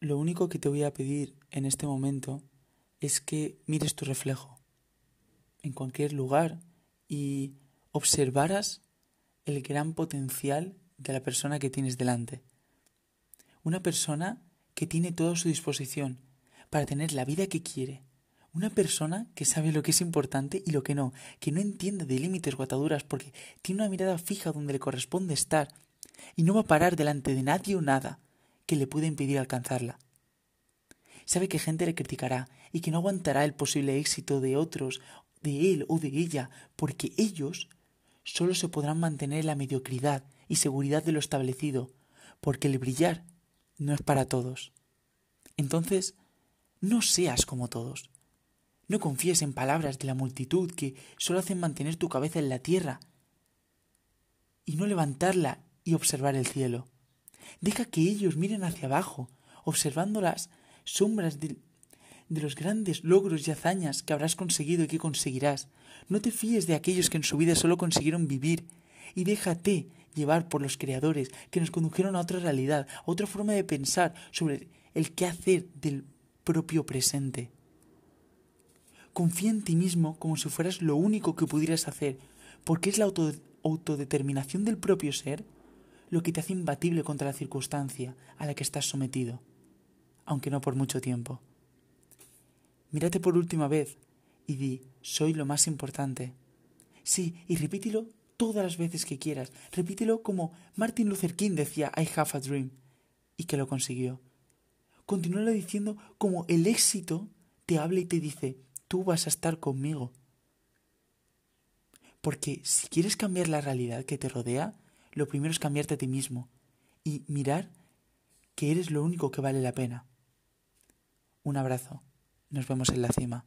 Lo único que te voy a pedir en este momento es que mires tu reflejo en cualquier lugar y observaras el gran potencial de la persona que tienes delante. Una persona que tiene todo a su disposición para tener la vida que quiere. Una persona que sabe lo que es importante y lo que no, que no entiende de límites o ataduras porque tiene una mirada fija donde le corresponde estar y no va a parar delante de nadie o nada que le pueda impedir alcanzarla. Sabe que gente le criticará y que no aguantará el posible éxito de otros, de él o de ella, porque ellos solo se podrán mantener en la mediocridad y seguridad de lo establecido, porque el brillar no es para todos. Entonces, no seas como todos. No confíes en palabras de la multitud que solo hacen mantener tu cabeza en la tierra y no levantarla y observar el cielo. Deja que ellos miren hacia abajo, observando las sombras de, de, los grandes logros y hazañas que habrás conseguido y que conseguirás. No te fíes de aquellos que en su vida solo consiguieron vivir y déjate llevar por los creadores que nos condujeron a otra realidad, a otra forma de pensar sobre el qué hacer del propio presente. Confía en ti mismo como si fueras lo único que pudieras hacer, porque es la autodeterminación del propio ser lo que te hace imbatible contra la circunstancia a la que estás sometido, aunque no por mucho tiempo. Mírate por última vez y di, soy lo más importante. Sí, y repítelo todas las veces que quieras. Repítelo como Martin Luther King decía, I have a dream, y que lo consiguió. Continúalo diciendo como el éxito te habla y te dice, tú vas a estar conmigo. Porque si quieres cambiar la realidad que te rodea, lo primero es cambiarte a ti mismo y mirar que eres lo único que vale la pena. Un abrazo. Nos vemos en la cima.